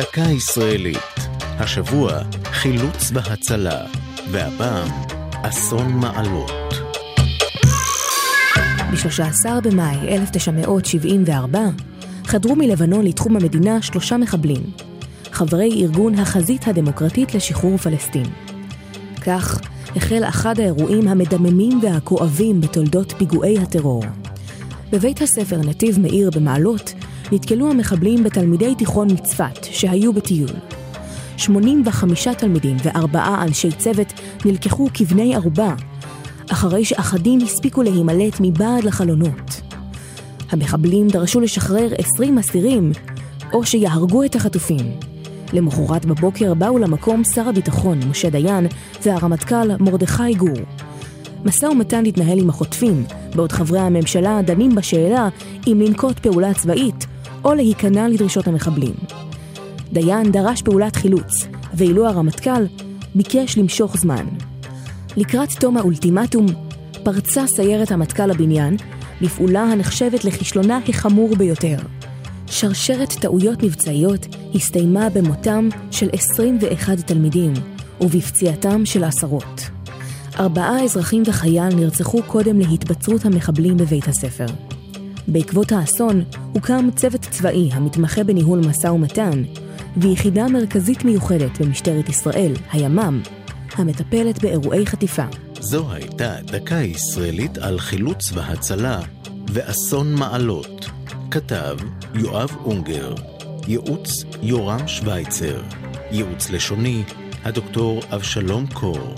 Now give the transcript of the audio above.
דקה ישראלית. השבוע חילוץ והצלה, והפעם אסון מעלות. ב-13 במאי 1974 חדרו מלבנון לתחום המדינה שלושה מחבלים, חברי ארגון החזית הדמוקרטית לשחרור פלסטין. כך החל אחד האירועים המדממים והכואבים בתולדות פיגועי הטרור. בבית הספר נתיב מאיר במעלות נתקלו המחבלים בתלמידי תיכון מצפת שהיו בטיול. 85 תלמידים וארבעה אנשי צוות נלקחו כבני ערובה, אחרי שאחדים הספיקו להימלט מבעד לחלונות. המחבלים דרשו לשחרר 20 אסירים, או שיהרגו את החטופים. למחרת בבוקר באו למקום שר הביטחון משה דיין והרמטכ"ל מרדכי גור. משא ומתן התנהל עם החוטפים, בעוד חברי הממשלה דנים בשאלה אם לנקוט פעולה צבאית או להיכנע לדרישות המחבלים. דיין דרש פעולת חילוץ, ואילו הרמטכ"ל ביקש למשוך זמן. לקראת תום האולטימטום, פרצה סיירת המטכ"ל לבניין, בפעולה הנחשבת לכישלונה החמור ביותר. שרשרת טעויות מבצעיות הסתיימה במותם של 21 תלמידים ובפציעתם של עשרות. ארבעה אזרחים וחייל נרצחו קודם להתבצרות המחבלים בבית הספר. בעקבות האסון הוקם צוות צבאי המתמחה בניהול משא ומתן, ויחידה מרכזית מיוחדת במשטרת ישראל, הימ"מ, המטפלת באירועי חטיפה. זו הייתה דקה ישראלית על חילוץ והצלה ואסון מעלות. כתב יואב אונגר, ייעוץ יורם שווייצר, ייעוץ לשוני הדוקטור אבשלום קור.